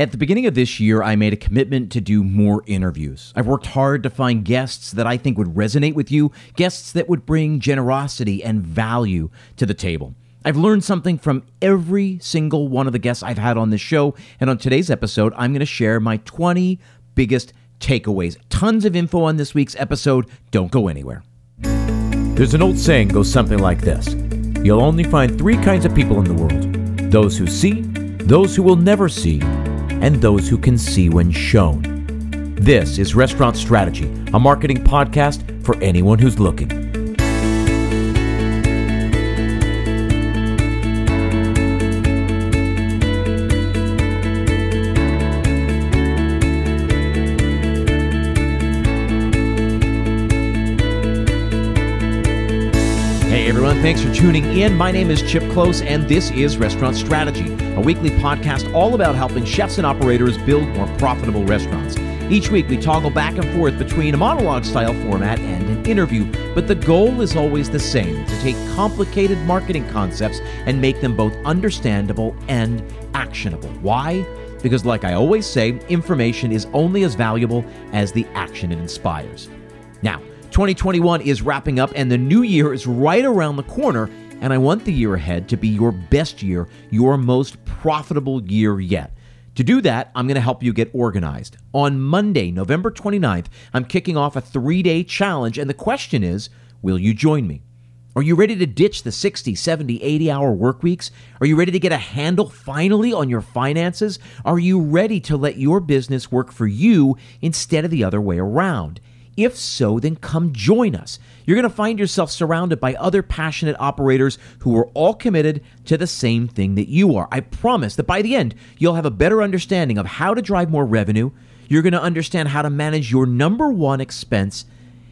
At the beginning of this year, I made a commitment to do more interviews. I've worked hard to find guests that I think would resonate with you, guests that would bring generosity and value to the table. I've learned something from every single one of the guests I've had on this show, and on today's episode, I'm going to share my 20 biggest takeaways. Tons of info on this week's episode. Don't go anywhere. There's an old saying goes something like this You'll only find three kinds of people in the world those who see, those who will never see, and those who can see when shown. This is Restaurant Strategy, a marketing podcast for anyone who's looking. Thanks for tuning in. My name is Chip Klose, and this is Restaurant Strategy, a weekly podcast all about helping chefs and operators build more profitable restaurants. Each week, we toggle back and forth between a monologue style format and an interview, but the goal is always the same to take complicated marketing concepts and make them both understandable and actionable. Why? Because, like I always say, information is only as valuable as the action it inspires. Now, 2021 is wrapping up and the new year is right around the corner, and I want the year ahead to be your best year, your most profitable year yet. To do that, I'm going to help you get organized. On Monday, November 29th, I'm kicking off a three day challenge, and the question is will you join me? Are you ready to ditch the 60, 70, 80 hour work weeks? Are you ready to get a handle finally on your finances? Are you ready to let your business work for you instead of the other way around? If so, then come join us. You're going to find yourself surrounded by other passionate operators who are all committed to the same thing that you are. I promise that by the end, you'll have a better understanding of how to drive more revenue. You're going to understand how to manage your number one expense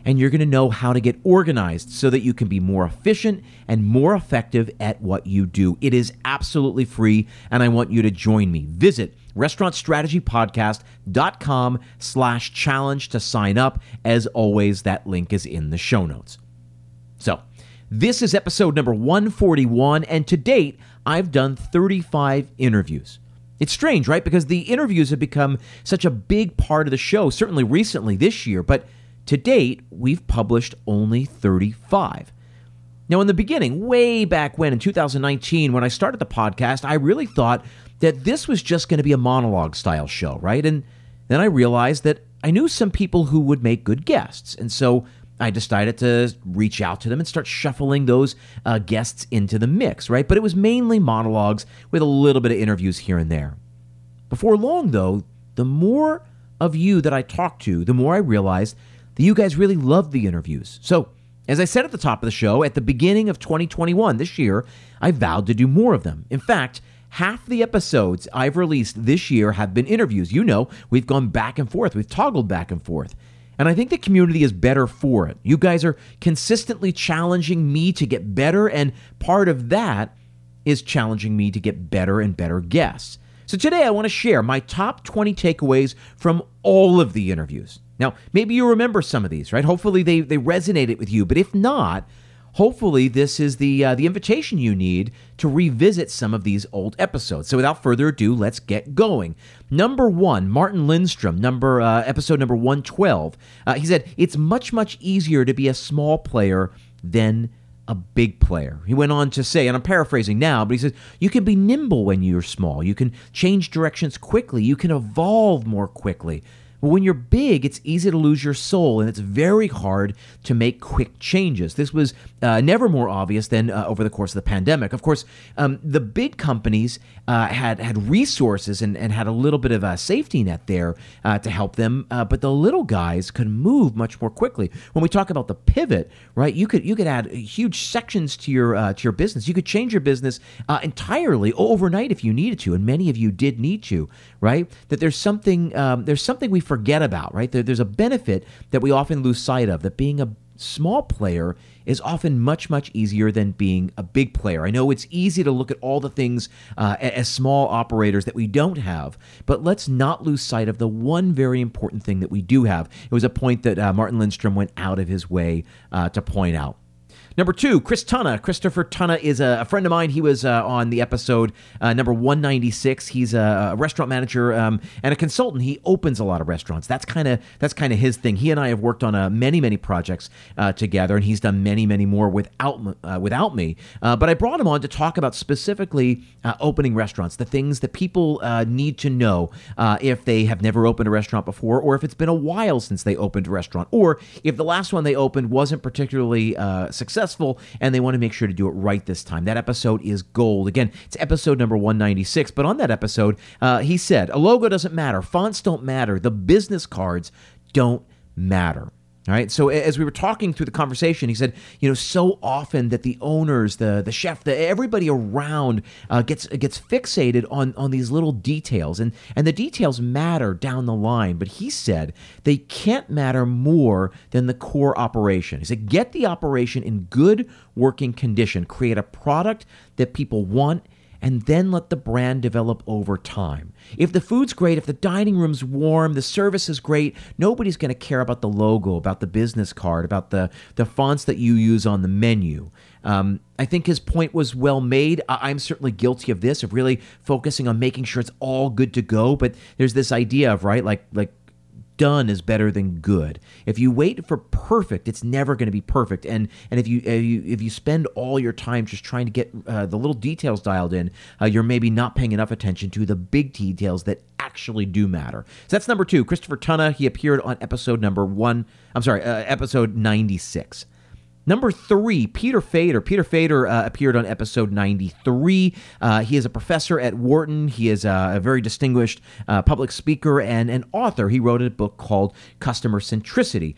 and you're going to know how to get organized so that you can be more efficient and more effective at what you do. It is absolutely free, and I want you to join me. Visit restaurantstrategypodcast.com slash challenge to sign up. As always, that link is in the show notes. So, this is episode number 141, and to date, I've done 35 interviews. It's strange, right? Because the interviews have become such a big part of the show, certainly recently this year, but to date, we've published only 35. Now, in the beginning, way back when in 2019, when I started the podcast, I really thought that this was just going to be a monologue style show, right? And then I realized that I knew some people who would make good guests. And so I decided to reach out to them and start shuffling those uh, guests into the mix, right? But it was mainly monologues with a little bit of interviews here and there. Before long, though, the more of you that I talked to, the more I realized that you guys really loved the interviews. So, as I said at the top of the show, at the beginning of 2021, this year, I vowed to do more of them. In fact, half the episodes I've released this year have been interviews. You know, we've gone back and forth, we've toggled back and forth. And I think the community is better for it. You guys are consistently challenging me to get better, and part of that is challenging me to get better and better guests. So today I want to share my top 20 takeaways from all of the interviews. Now, maybe you remember some of these, right? Hopefully they, they resonated with you, but if not, hopefully this is the uh, the invitation you need to revisit some of these old episodes. So without further ado, let's get going. Number one, Martin Lindstrom, number uh, episode number one twelve. Uh, he said it's much much easier to be a small player than a big player. He went on to say, and I'm paraphrasing now, but he says, you can be nimble when you're small. You can change directions quickly. You can evolve more quickly. But when you're big, it's easy to lose your soul, and it's very hard to make quick changes. This was uh, never more obvious than uh, over the course of the pandemic. Of course, um, the big companies uh, had had resources and, and had a little bit of a safety net there uh, to help them, uh, but the little guys could move much more quickly. When we talk about the pivot, right? You could you could add huge sections to your uh, to your business. You could change your business entirely overnight if you needed to, and many of you did need to, right? That there's something um, there's something we forget about, right? There, there's a benefit that we often lose sight of that being a small player is often much, much easier than being a big player. I know it's easy to look at all the things uh, as small operators that we don't have, but let's not lose sight of the one very important thing that we do have. It was a point that uh, Martin Lindstrom went out of his way uh, to point out. Number two, Chris Tunna. Christopher Tunna is a, a friend of mine. He was uh, on the episode uh, number 196. He's a, a restaurant manager um, and a consultant. He opens a lot of restaurants. That's kind of that's kind of his thing. He and I have worked on uh, many many projects uh, together, and he's done many many more without uh, without me. Uh, but I brought him on to talk about specifically opening restaurants, the things that people need to know if they have never opened a restaurant before, or if it's been a while since they opened a restaurant, or if the last one they opened wasn't particularly successful and they want to make sure to do it right this time. That episode is gold. Again, it's episode number 196. But on that episode, uh, he said, a logo doesn't matter, fonts don't matter, the business cards don't matter. Right. So as we were talking through the conversation, he said, you know, so often that the owners, the the chef, the everybody around uh, gets gets fixated on on these little details, and and the details matter down the line. But he said they can't matter more than the core operation. He said, get the operation in good working condition, create a product that people want and then let the brand develop over time. If the food's great, if the dining room's warm, the service is great, nobody's going to care about the logo, about the business card, about the, the fonts that you use on the menu. Um, I think his point was well made. I- I'm certainly guilty of this, of really focusing on making sure it's all good to go. But there's this idea of, right, like, like done is better than good. If you wait for perfect, it's never going to be perfect. And and if you, if you if you spend all your time just trying to get uh, the little details dialed in, uh, you're maybe not paying enough attention to the big details that actually do matter. So that's number two. Christopher Tunna. He appeared on episode number one. I'm sorry, uh, episode 96. Number three, Peter Fader. Peter Fader uh, appeared on episode 93. Uh, he is a professor at Wharton. He is a, a very distinguished uh, public speaker and an author. He wrote a book called Customer Centricity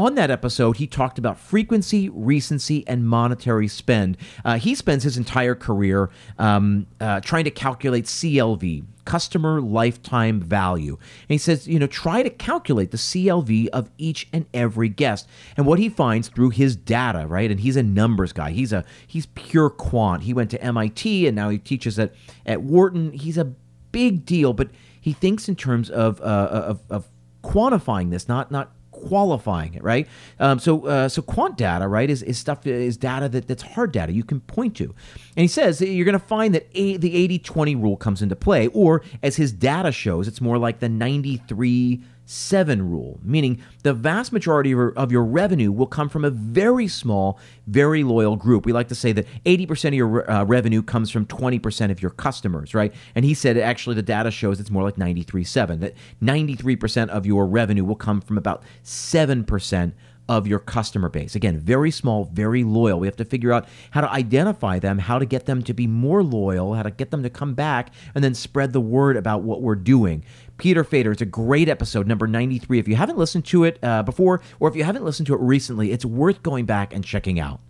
on that episode, he talked about frequency, recency, and monetary spend. Uh, he spends his entire career um, uh, trying to calculate CLV, customer lifetime value. And he says, you know, try to calculate the CLV of each and every guest. And what he finds through his data, right? And he's a numbers guy. He's a he's pure quant. He went to MIT and now he teaches at at Wharton. He's a big deal, but he thinks in terms of uh, of, of quantifying this, not not qualifying it, right? Um, so, uh, so quant data, right, is, is stuff is data that, that's hard data you can point to. And he says you're going to find that a, the 80-20 rule comes into play, or as his data shows, it's more like the 93 seven rule, meaning the vast majority of your, revenue will come from a very small, very loyal group. We like to say that 80% of your uh, revenue comes from 20% of your customers, right? And he said actually the data shows it's more like 93 7, that 93% of your revenue will come from about 7% of your customer base. Again, very small, very loyal. We have to figure out how to identify them, how to get them to be more loyal, how to get them to come back, and then spread the word about what we're doing. Peter Fader, it's a great episode, number 93. If you haven't listened to it uh, before, or if you haven't listened to it recently, it's worth going back and checking out.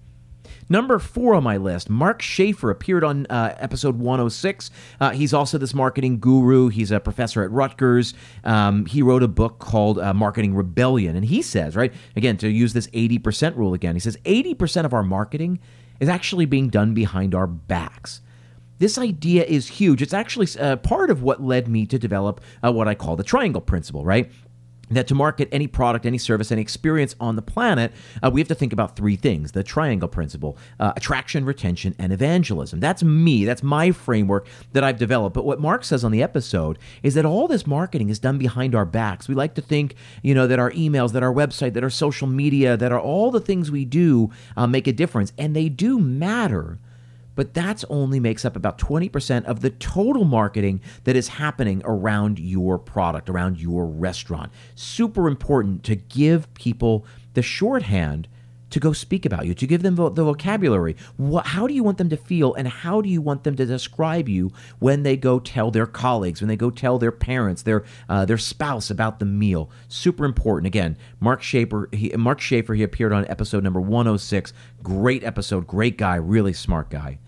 Number four on my list, Mark Schaefer appeared on uh, episode 106. Uh, he's also this marketing guru. He's a professor at Rutgers. Um, he wrote a book called uh, Marketing Rebellion. And he says, right, again, to use this 80% rule again, he says 80% of our marketing is actually being done behind our backs. This idea is huge. It's actually uh, part of what led me to develop uh, what I call the triangle principle, right? That to market any product, any service, any experience on the planet, uh, we have to think about three things the triangle principle uh, attraction, retention, and evangelism. That's me. That's my framework that I've developed. But what Mark says on the episode is that all this marketing is done behind our backs. We like to think, you know, that our emails, that our website, that our social media, that are all the things we do uh, make a difference. And they do matter but that's only makes up about 20% of the total marketing that is happening around your product, around your restaurant. Super important to give people the shorthand to go speak about you, to give them the vocabulary. What, how do you want them to feel, and how do you want them to describe you when they go tell their colleagues, when they go tell their parents, their uh, their spouse about the meal? Super important. Again, Mark Schaefer. He, Mark Schaefer. He appeared on episode number 106. Great episode. Great guy. Really smart guy.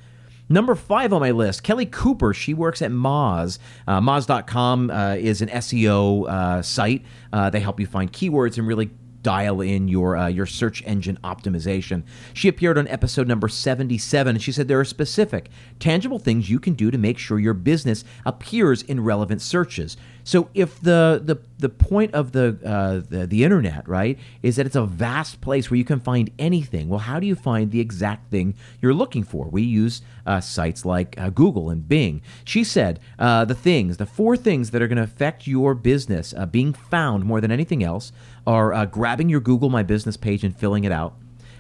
Number five on my list, Kelly Cooper. She works at Moz. Uh, Moz.com uh, is an SEO uh, site. Uh, they help you find keywords and really dial in your uh, your search engine optimization. She appeared on episode number 77 and she said there are specific tangible things you can do to make sure your business appears in relevant searches. So if the the the point of the, uh, the the internet, right, is that it's a vast place where you can find anything. Well, how do you find the exact thing you're looking for? We use uh, sites like uh, Google and Bing. She said uh, the things, the four things that are going to affect your business uh, being found more than anything else are uh, grabbing your Google My Business page and filling it out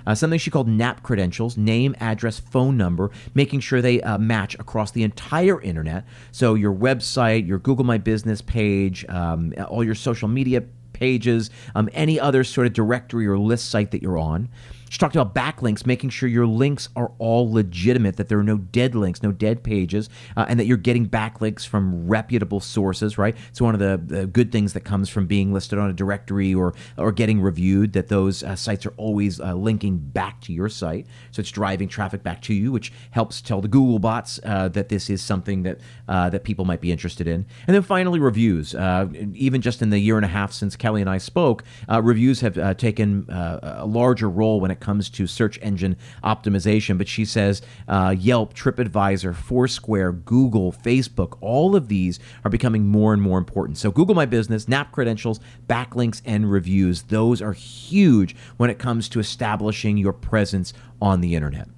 uh, something she called NAP credentials name, address, phone number, making sure they uh, match across the entire internet. So your website, your Google My Business page, um, all your social media pages, um, any other sort of directory or list site that you're on. She talked about backlinks, making sure your links are all legitimate, that there are no dead links, no dead pages, uh, and that you're getting backlinks from reputable sources, right? So one of the, the, good things that comes from being listed on a directory or or getting reviewed, that those uh, sites are always uh, linking back to your site. So it's driving traffic back to you, which helps tell the Google bots uh, that this is something that uh, that people might be interested in. And then finally, reviews. Uh, even just in the year and a half since Kelly and I spoke, reviews have taken a larger role when it comes to search engine optimization. But she says uh, Yelp, TripAdvisor, Foursquare, Google, Facebook, all of these are becoming more and more important. So Google My Business, NAP credentials, backlinks, and reviews, those are huge when it comes to establishing your presence on the internet.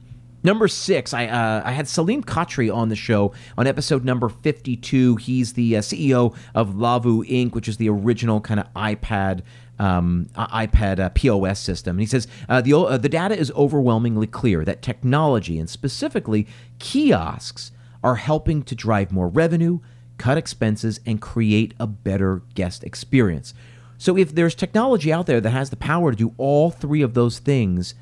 Number six, I uh, I had Saleem Khatri on the show on episode number fifty two. He's the uh, CEO of Lavu Inc., which is the original kind of iPad um, iPad uh, POS system. And he says uh, the, uh, the data is overwhelmingly clear that technology and specifically kiosks are helping to drive more revenue, cut expenses, and create a better guest experience. So if there's technology out there that has the power to do all three of those things,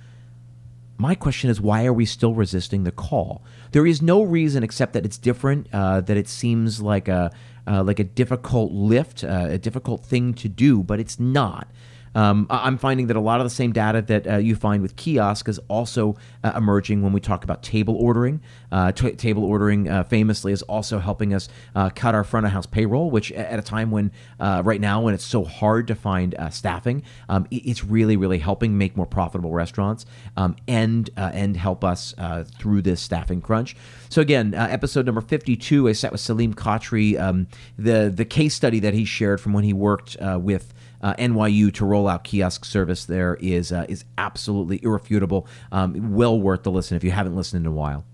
my question is why are we still resisting the call? There is no reason except that it's different, uh, that it seems like a uh, like a difficult lift, uh, a difficult thing to do, but it's not. Um, I'm finding that a lot of the same data that uh, you find with kiosk is also uh, emerging when we talk about table ordering. Uh, t- table ordering uh, famously is also helping us uh, cut our front of house payroll, which at a time when uh, right now when it's so hard to find staffing, um, it's really really helping make more profitable restaurants um, and and help us through this staffing crunch. So again, episode number 52, I sat with Saleem Khatri. Um, the the case study that he shared from when he worked with uh, NYU to roll out kiosk service there is uh, is absolutely irrefutable. Um, well worth the listen if you haven't listened in a while.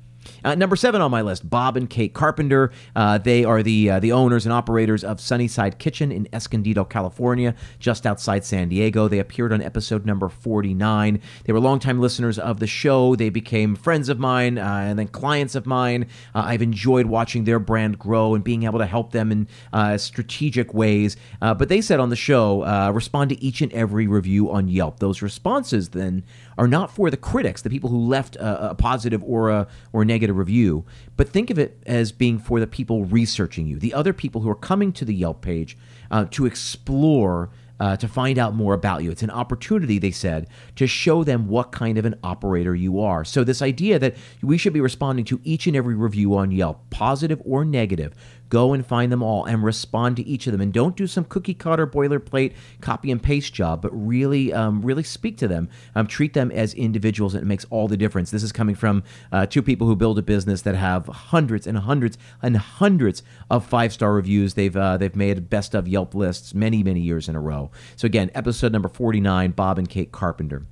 Uh, number seven on my list, Bob and Kate Carpenter. Uh, they are the uh, the owners and operators of Sunnyside Kitchen in Escondido, California, just outside San Diego. They appeared on episode number 49. They were longtime listeners of the show. They became friends of mine uh, and then clients of mine. Uh, I've enjoyed watching their brand grow and being able to help them in uh, strategic ways. but they said on the show, respond to each and every review on Yelp. Those responses then are not for the critics, the people who left a, a positive or a or negative review, but think of it as being for the people researching you, the other people who are coming to the Yelp page uh, to explore uh, to find out more about you. It's an opportunity, they said, to show them what kind of an operator you are. So, this idea that we should be responding to each and every review on Yelp, positive or negative, go and find them all and respond to each of them. And don't do some cookie cutter boilerplate copy and paste job, but really, um, really speak to them. Um, treat them as individuals, and it makes all the difference. This is coming from uh, two people who build a business that have hundreds and hundreds and hundreds of five star reviews. They've uh, they've made best of Yelp lists many many years in a row. So again, episode number forty nine, Bob and Kate Carpenter.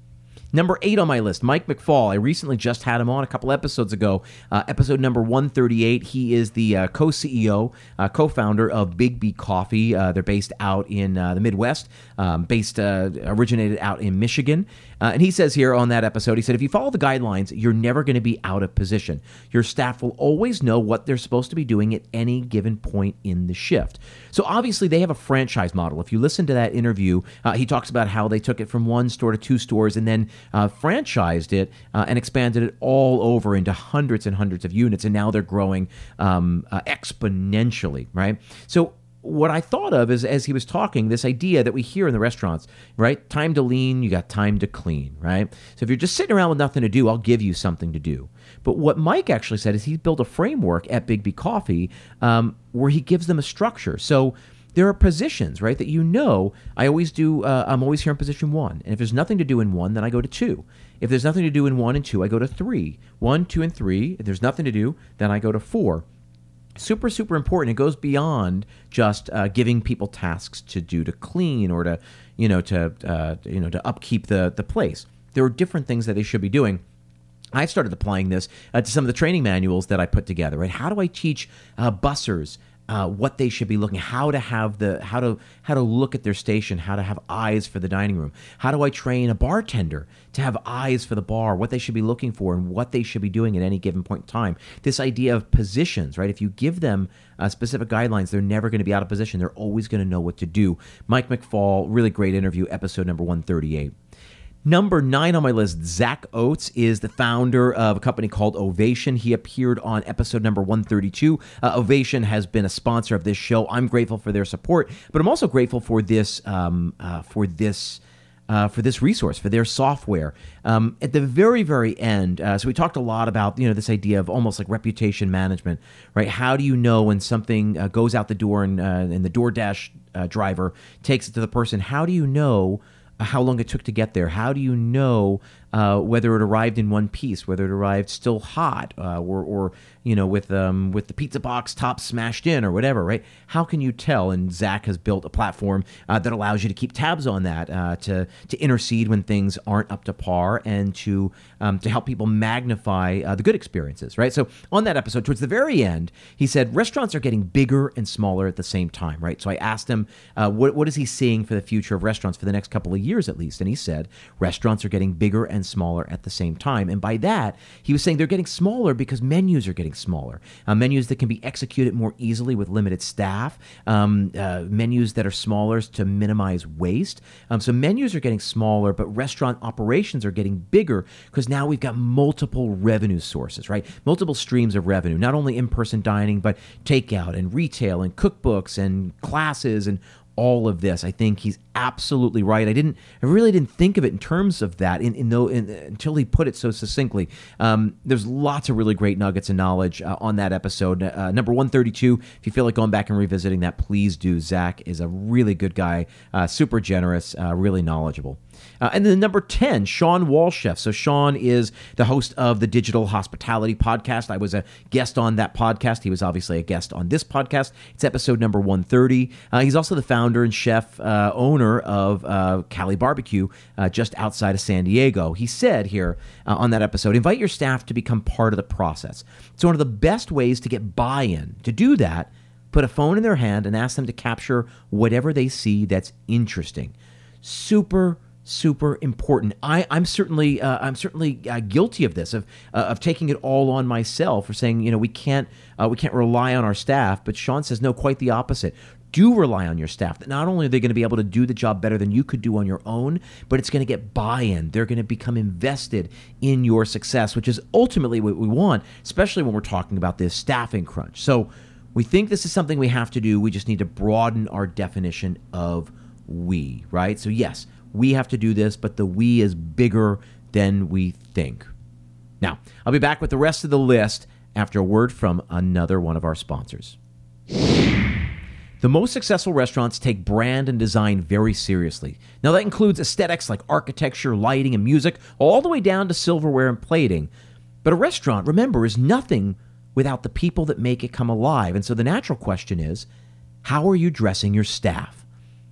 Number eight on my list, Mike McFall. I recently just had him on a couple episodes ago. Uh, episode number 138. He is the uh, co CEO, uh, co founder of Biggby Coffee. Uh, they're based out in uh, the Midwest, um, based, uh, originated out in Michigan. And he says here on that episode, he said, if you follow the guidelines, you're never going to be out of position. Your staff will always know what they're supposed to be doing at any given point in the shift. So obviously, they have a franchise model. If you listen to that interview, he talks about how they took it from one store to two stores and then uh, franchised it uh, and expanded it all over into hundreds and hundreds of units, and now they're growing um, uh, exponentially, right? So what I thought of is as he was talking, this idea that we hear in the restaurants, right? Time to lean, you got time to clean, right? So if you're just sitting around with nothing to do, I'll give you something to do. But what Mike actually said is he built a framework at Biggby Coffee um, where he gives them a structure. So there are positions, right, that you know I always do, uh, I'm always here in position one. And if there's nothing to do in one, then I go to two. If there's nothing to do in one and two, I go to three. One, two, and three. If there's nothing to do, then I go to four. Super super important it goes beyond just uh, giving people tasks to do to clean or to you know to uh, you know to upkeep the the place there are different things that they should be doing I've started applying this uh, to some of the training manuals that I put together. Right? How do I teach uh, bussers uh, what they should be looking, how to have the, how to how to look at their station, how to have eyes for the dining room. How do I train a bartender to have eyes for the bar, what they should be looking for, and what they should be doing at any given point in time? This idea of positions, right? If you give them uh, specific guidelines, they're never going to be out of position. They're always going to know what to do. Mike McFall, really great interview, episode number one thirty eight. Number nine on my list, Zach Oates is the founder of a company called Ovation. He appeared on episode number 132. Uh, Ovation has been a sponsor of this show. I'm grateful for their support, but I'm also grateful for this um, uh, for this. Uh, for this resource, for their software. Um, at the very, very end, uh, so we talked a lot about you know this idea of almost like reputation management, right? How do you know when something uh, goes out the door and, uh, and the DoorDash uh, driver takes it to the person? How do you know how long it took to get there. How do you know uh, whether it arrived in one piece, whether it arrived still hot, uh, or, or you know, with um, with the pizza box top smashed in or whatever, right? How can you tell? And Zach has built a platform uh, that allows you to keep tabs on that, uh, to to intercede when things aren't up to par, and to um, to help people magnify uh, the good experiences, right? So on that episode, towards the very end, he said restaurants are getting bigger and smaller at the same time, right? So I asked him what what is he seeing for the future of restaurants for the next couple of years at least, and he said restaurants are getting bigger and smaller at the same time, and by that he was saying they're getting smaller because menus are getting smaller. Uh, menus that can be executed more easily with limited staff, um, uh, menus that are smaller to minimize waste. Um, so menus are getting smaller, but restaurant operations are getting bigger because now we've got multiple revenue sources, right? Multiple streams of revenue, not only in person dining, but takeout and retail and cookbooks and classes and all of this. I think he's absolutely right. I didn't, I really didn't think of it in terms of that in, in, in until he put it so succinctly. Um, there's lots of really great nuggets and knowledge uh, on that episode. Uh, number 132, if you feel like going back and revisiting that, please do. Zach is a really good guy, uh, super generous, uh, really knowledgeable. Uh, and then number 10, Shawn Walchef. So Shawn is the host of the Digital Hospitality Podcast. I was a guest on that podcast. He was obviously a guest on this podcast. It's episode number 130. Uh, he's also the founder and chef uh, owner of uh, Cali Barbecue uh, just outside of San Diego. He said here uh, on that episode, invite your staff to become part of the process. It's one of the best ways to get buy-in. To do that, put a phone in their hand and ask them to capture whatever they see that's interesting. Super super important. I, I'm certainly uh, I'm certainly uh, guilty of this of uh, of taking it all on myself for saying you know we can't uh, we can't rely on our staff. But Shawn says no, quite the opposite. Do rely on your staff. That not only are they going to be able to do the job better than you could do on your own, but it's going to get buy-in. They're going to become invested in your success, which is ultimately what we want, especially when we're talking about this staffing crunch. So we think this is something we have to do. We just need to broaden our definition of we, right? So yes we have to do this, but the we is bigger than we think. Now, I'll be back with the rest of the list after a word from another one of our sponsors. The most successful restaurants take brand and design very seriously. Now, that includes aesthetics like architecture, lighting, and music, all the way down to silverware and plating. But a restaurant, remember, is nothing without the people that make it come alive. And so the natural question is how are you dressing your staff?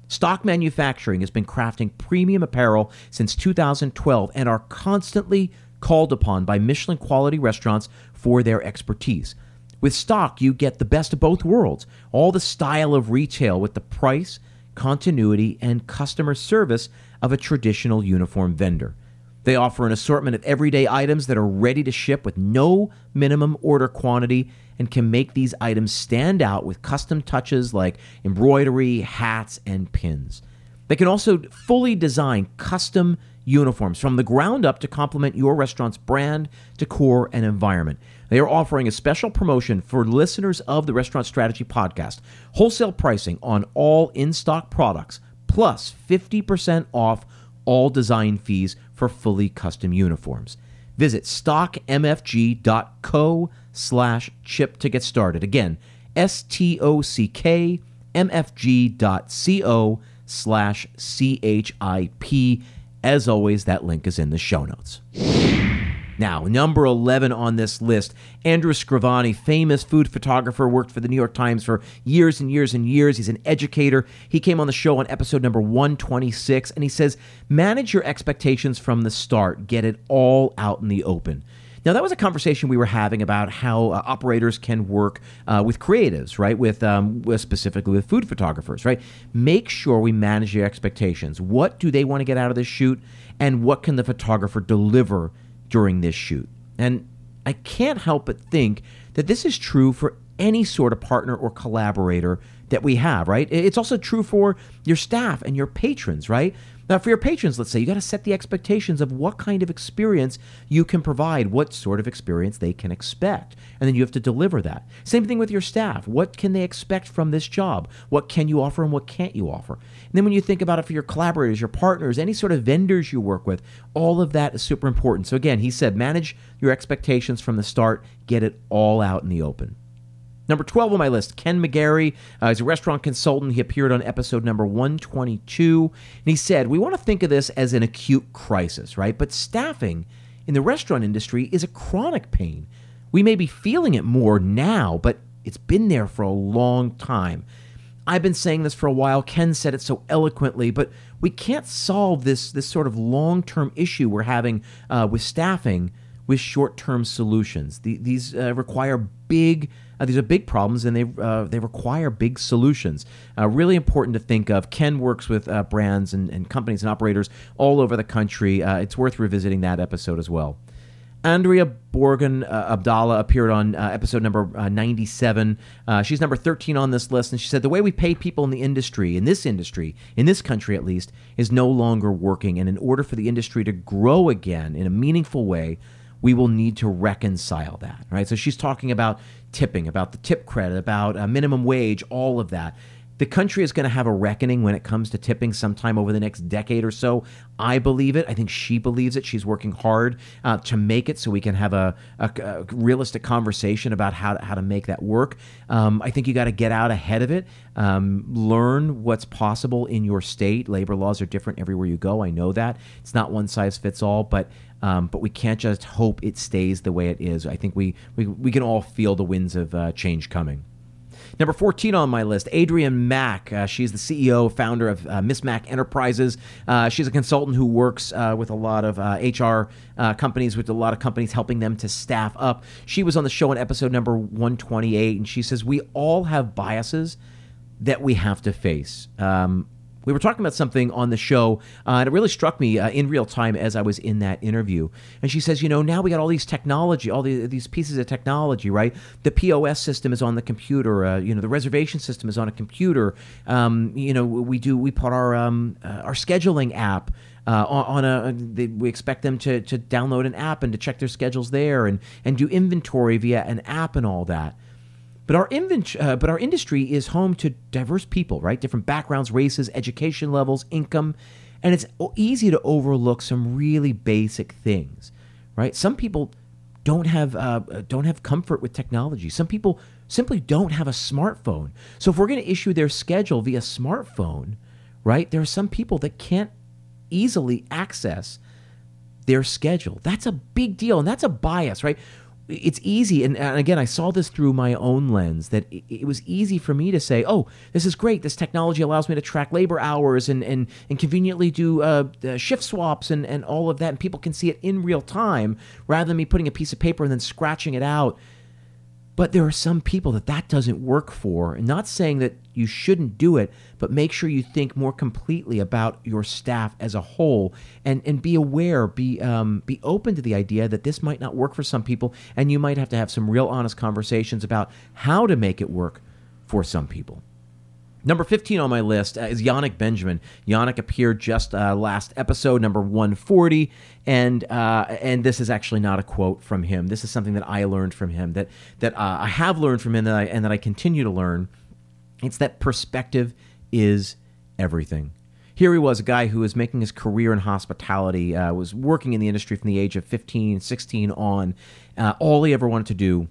Stock Manufacturing has been crafting premium apparel since 2012 and are constantly called upon by Michelin quality restaurants for their expertise. With Stock, you get the best of both worlds all the style of retail with the price, continuity, and customer service of a traditional uniform vendor. They offer an assortment of everyday items that are ready to ship with no minimum order quantity and can make these items stand out with custom touches like embroidery, hats, and pins. They can also fully design custom uniforms from the ground up to complement your restaurant's brand, decor, and environment. They are offering a special promotion for listeners of the Restaurant Strategy podcast wholesale pricing on all in stock products, plus 50% off all design fees for fully custom uniforms. Visit stockmfg.co slash chip to get started. Again, S-T-O-C-K mfg.co slash C-H-I-P. As always, that link is in the show notes. Now, number 11 on this list, Andrew Scrivani, famous food photographer, worked for the New York Times for years and years and years. He's an educator. He came on the show on episode number 126, and he says, Manage your expectations from the start, get it all out in the open. Now, that was a conversation we were having about how uh, operators can work uh, with creatives, right? With, um, with specifically with food photographers, right? Make sure we manage your expectations. What do they want to get out of this shoot, and what can the photographer deliver during this shoot? And I can't help but think that this is true for any sort of partner or collaborator that we have, right? It's also true for your staff and your patrons, right? Now, for your patrons, let's say, you got to set the expectations of what kind of experience you can provide, what sort of experience they can expect. And then you have to deliver that. Same thing with your staff. What can they expect from this job? What can you offer and what can't you offer? And then when you think about it for your collaborators, your partners, any sort of vendors you work with, all of that is super important. So, again, he said, manage your expectations from the start, get it all out in the open. Number 12 on my list, Ken McGarry. Uh, he's a restaurant consultant. He appeared on episode number 122. And he said, We want to think of this as an acute crisis, right? But staffing in the restaurant industry is a chronic pain. We may be feeling it more now, but it's been there for a long time. I've been saying this for a while. Ken said it so eloquently, but we can't solve this, this sort of long term issue we're having uh, with staffing with short term solutions. The, these uh, require big uh, these are big problems, and they uh, they require big solutions. Uh, really important to think of. Ken works with uh, brands and, and, companies and operators all over the country. Uh, it's worth revisiting that episode as well. Andrea Borgan uh, Abdallah appeared on uh, episode number uh, 97. Uh, she's number 13 on this list, and she said the way we pay people in the industry, in this industry, in this country at least, is no longer working. And in order for the industry to grow again in a meaningful way, we will need to reconcile that, right? So she's talking about tipping, about the tip credit, about a minimum wage, all of that. The country is going to have a reckoning when it comes to tipping sometime over the next decade or so. I believe it. I think she believes it. She's working hard uh, to make it so we can have a, a, a realistic conversation about how to, how to make that work. Um, I think you got to get out ahead of it, um, learn what's possible in your state. Labor laws are different everywhere you go. I know that. It's not one size fits all, but um, but we can't just hope it stays the way it is. I think we, we, we can all feel the winds of uh, change coming. Number 14 on my list, Adrienne Mack. Uh, she's the CEO, founder of uh, Miss Mack Enterprises. Uh, she's a consultant who works uh, with a lot of HR uh, uh, companies, with a lot of companies helping them to staff up. She was on the show in episode number 128, and she says, We all have biases that we have to face. Um, we were talking about something on the show, uh, and it really struck me uh, in real time as I was in that interview. And she says, you know, now we got all these technology, all the, these pieces of technology, right? The POS system is on the computer. Uh, you know, the reservation system is on a computer. Um, you know, we do we put our um, uh, our scheduling app. Uh, on, a, they, we expect them to, to download an app and to check their schedules there and, and do inventory via an app and all that. But our uh, but our industry is home to diverse people, right? Different backgrounds, races, education levels, income, and it's easy to overlook some really basic things, right? Some people don't have uh, don't have comfort with technology. Some people simply don't have a smartphone. So if we're going to issue their schedule via smartphone, right? There are some people that can't easily access their schedule. That's a big deal, and that's a bias, right? It's easy and, and, again i saw this through my own lens that it, it, was easy for me to say oh this is great this technology allows me to track labor hours and and, and conveniently do uh, shift swaps and, and all of that and people can see it in real time rather than me putting a piece of paper and then scratching it out but there are some people that that doesn't work for. And not saying that you shouldn't do it, but make sure you think more completely about your staff as a whole, and and be aware, be um, be open to the idea that this might not work for some people, and you might have to have some real honest conversations about how to make it work for some people. Number 15 on my list is Yannick Benjamin. Yannick appeared just uh, last episode, number 140, and uh, and this is actually not a quote from him. This is something that I learned from him that that uh, I have learned from him that I, and that I continue to learn. It's that perspective is everything. Here he was, a guy who was making his career in hospitality, uh, was working in the industry from the age of 15, 16 on. Uh, all he ever wanted to do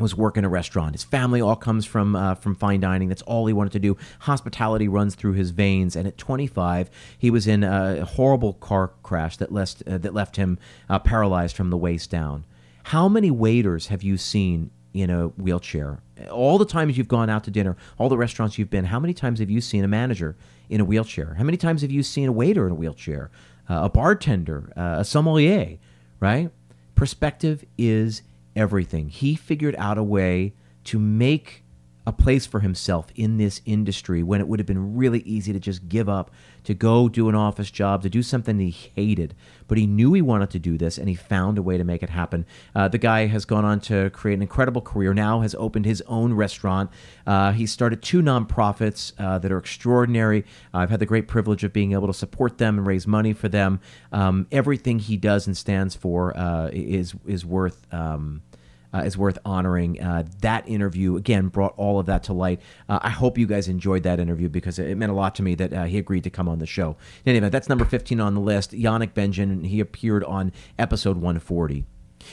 was work in a restaurant. His family all comes from uh, from fine dining. That's all he wanted to do. Hospitality runs through his veins. And at 25, he was in a horrible car crash that left uh, that left him uh, paralyzed from the waist down. How many waiters have you seen in a wheelchair? All the times you've gone out to dinner, all the restaurants you've been, how many times have you seen a manager in a wheelchair? How many times have you seen a waiter in a wheelchair, uh, a bartender, uh, a sommelier? Right? Perspective is everything. He figured out a way to make a place for himself in this industry when it would have been really easy to just give up, to go do an office job, to do something he hated. But he knew he wanted to do this and he found a way to make it happen. Uh, the guy has gone on to create an incredible career, now has opened his own restaurant. Uh, he started two nonprofits uh, that are extraordinary. I've had the great privilege of being able to support them and raise money for them. Um, everything he does and stands for uh, is, is worth. Um, uh, is worth honoring. Uh, that interview again brought all of that to light. Uh, I hope you guys enjoyed that interview because it meant a lot to me that uh, he agreed to come on the show. Anyway, that's number 15 on the list. Yannick Benjamin. He appeared on episode 140.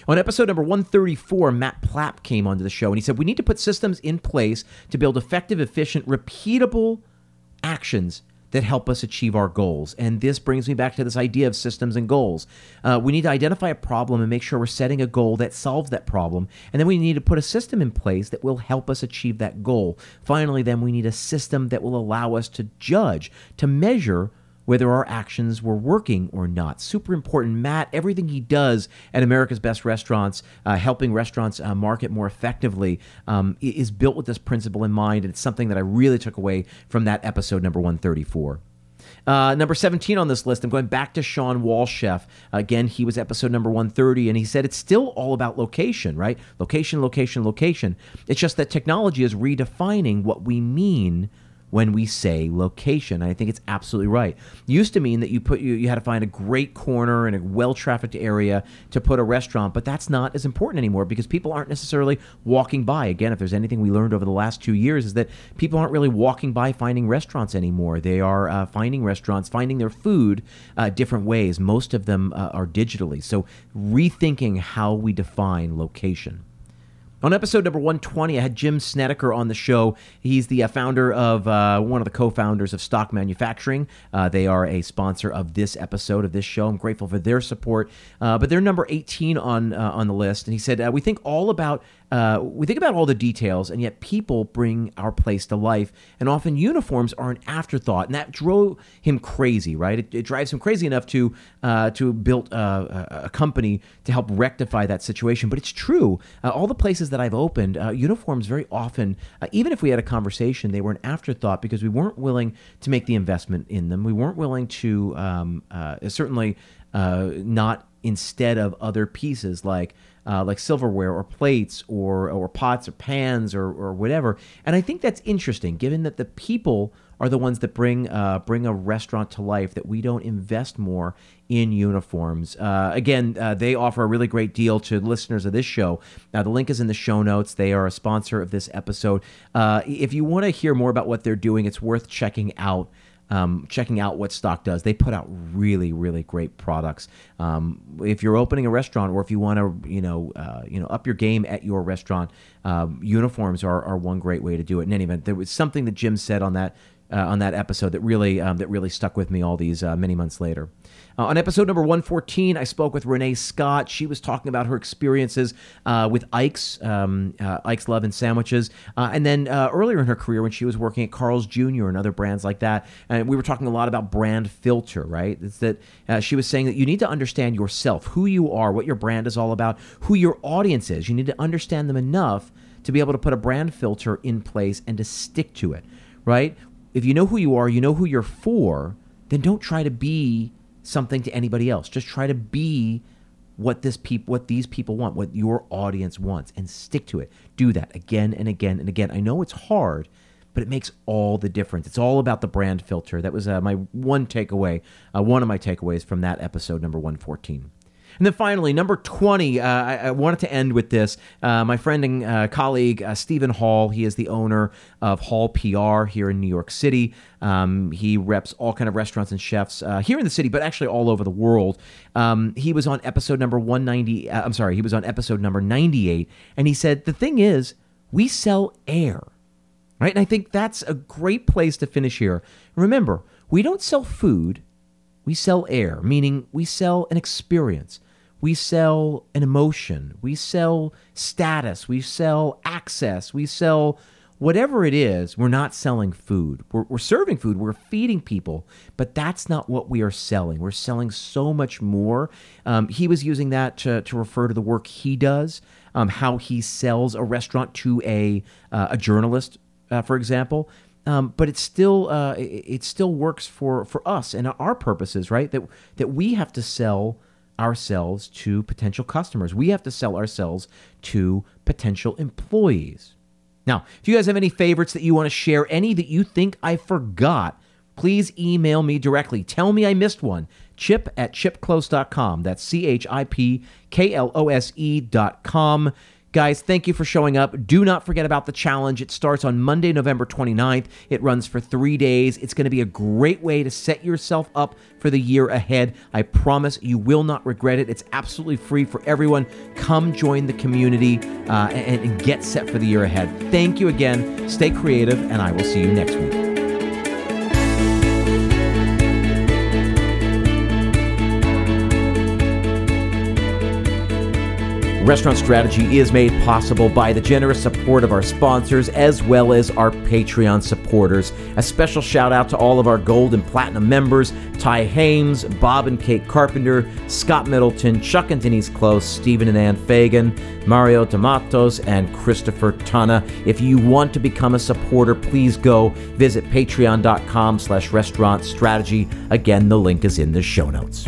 On episode number 134, Matt Plapp came onto the show and he said, We need to put systems in place to build effective, efficient, repeatable actions that help us achieve our goals. And this brings me back to this idea of systems and goals. Uh, we need to identify a problem and make sure we're setting a goal that solves that problem. And then we need to put a system in place that will help us achieve that goal. Finally, then we need a system that will allow us to judge, to measure whether our actions were working or not. Super important. Matt, everything he does at America's Best Restaurants, uh, helping restaurants uh, market more effectively, um, is built with this principle in mind. And it's something that I really took away from that episode number 134. Uh, number 17 on this list, I'm going back to Shawn Walchef. Again, he was episode number 130, and he said it's still all about location, right? Location, location, location. It's just that technology is redefining what we mean when we say location. I think it's absolutely right. It used to mean that you put you, you had to find a great corner in a well-trafficked area to put a restaurant, but that's not as important anymore because people aren't necessarily walking by. Again, if there's anything we learned over the last two years is that people aren't really walking by finding restaurants anymore. They are uh, finding restaurants, finding their food uh, different ways. Most of them uh, are digitally. So rethinking how we define location. On episode number 120, I had Jim Snediker on the show. He's the uh, founder of, uh, one of the co founders of Stock Manufacturing. Uh, they are a sponsor of this episode of this show. I'm grateful for their support. Uh, but they're number 18 on, uh, on the list. And he said, We think all about uh, we think about all the details, and yet people bring our place to life. And often uniforms are an afterthought, and that drove him crazy. Right? It, it drives him crazy enough to uh, to build a, a, company to help rectify that situation. But it's true. Uh, all the places that I've opened, uh, uniforms very often, uh, even if we had a conversation, they were an afterthought because we weren't willing to make the investment in them. We weren't willing to um, uh, certainly not instead of other pieces like uh, like silverware or plates or or pots or pans or, or whatever. And I think that's interesting, given that the people are the ones that bring uh, bring a restaurant to life. That we don't invest more in uniforms. Uh, again, uh, they offer a really great deal to listeners of this show. Now, the link is in the show notes. They are a sponsor of this episode. Uh, if you want to hear more about what they're doing, it's worth checking out um, checking out what Stock does. They put out really, really great products. Um, if you're opening a restaurant, or if you want to, you know, uh, you know, up your game at your restaurant, um, uniforms are, are one great way to do it. In any event, there was something that Jim said on that uh, on that episode that really um, that really stuck with me all these uh, many months later. Uh, on episode number 114, I spoke with Renee Scott. She was talking about her experiences uh, with Ike's, um, uh, Ike's Love and Sandwiches. Uh, and then uh, earlier in her career, when she was working at Carl's Jr. and other brands like that, and we were talking a lot about brand filter, right? It's that uh, she was saying that you need to understand yourself, who you are, what your brand is all about, who your audience is. You need to understand them enough to be able to put a brand filter in place and to stick to it, right? If you know who you are, you know who you're for, then don't try to be something to anybody else. Just try to be what this peop- what these people want, what your audience wants, and stick to it. Do that again and again and again. I know it's hard, but it makes all the difference. It's all about the brand filter. That was uh, my one takeaway, uh, one of my takeaways from that episode number 114. And then finally, number 20, uh, I, I, wanted to end with this. Uh, my friend and uh, colleague, uh, Stephen Hall, he is the owner of Hall PR here in New York City. Um, he reps all kind of restaurants and chefs uh, here in the city, but actually all over the world. Um, he was on episode number 190. Uh, I'm sorry, he was on episode number 98. And he said, the thing is, we sell air, right? And I think that's a great place to finish here. Remember, we don't sell food. We sell air, meaning we sell an experience. We sell an emotion. We sell status. We sell access. We sell whatever it is. We're not selling food. We're, we're, serving food. We're feeding people, but that's not what we are selling. We're selling so much more. Um, he was using that to, to refer to the work he does, um, how he sells a restaurant to a, uh, a journalist, uh, for example. Um, but it still uh, it, it, still works for, for us and our purposes, right? That that we have to sell ourselves to potential customers. We have to sell ourselves to potential employees. Now, if you guys have any favorites that you want to share, any that you think I forgot, please email me directly. Tell me I missed one. Chip at chipklose.com. That's C H I P K L O S E.com. Guys, thank you for showing up. Do not forget about the challenge. It starts on Monday, November 29th. It runs for three days. It's going to be a great way to set yourself up for the year ahead. I promise you will not regret it. It's absolutely free for everyone. Come join the community uh, and, and get set for the year ahead. Thank you again. Stay creative, and I will see you next week. Restaurant Strategy is made possible by the generous support of our sponsors as well as our Patreon supporters. A special shout out to all of our gold and platinum members Ty Hames, Bob and Kate Carpenter, Scott Middleton, Chuck and Denise Klose, Stephen and Ann Fagan, Mario Tomatos, and Christopher Tana. If you want to become a supporter, please go visit patreon.com slash restaurant strategy. Again, the link is in the show notes.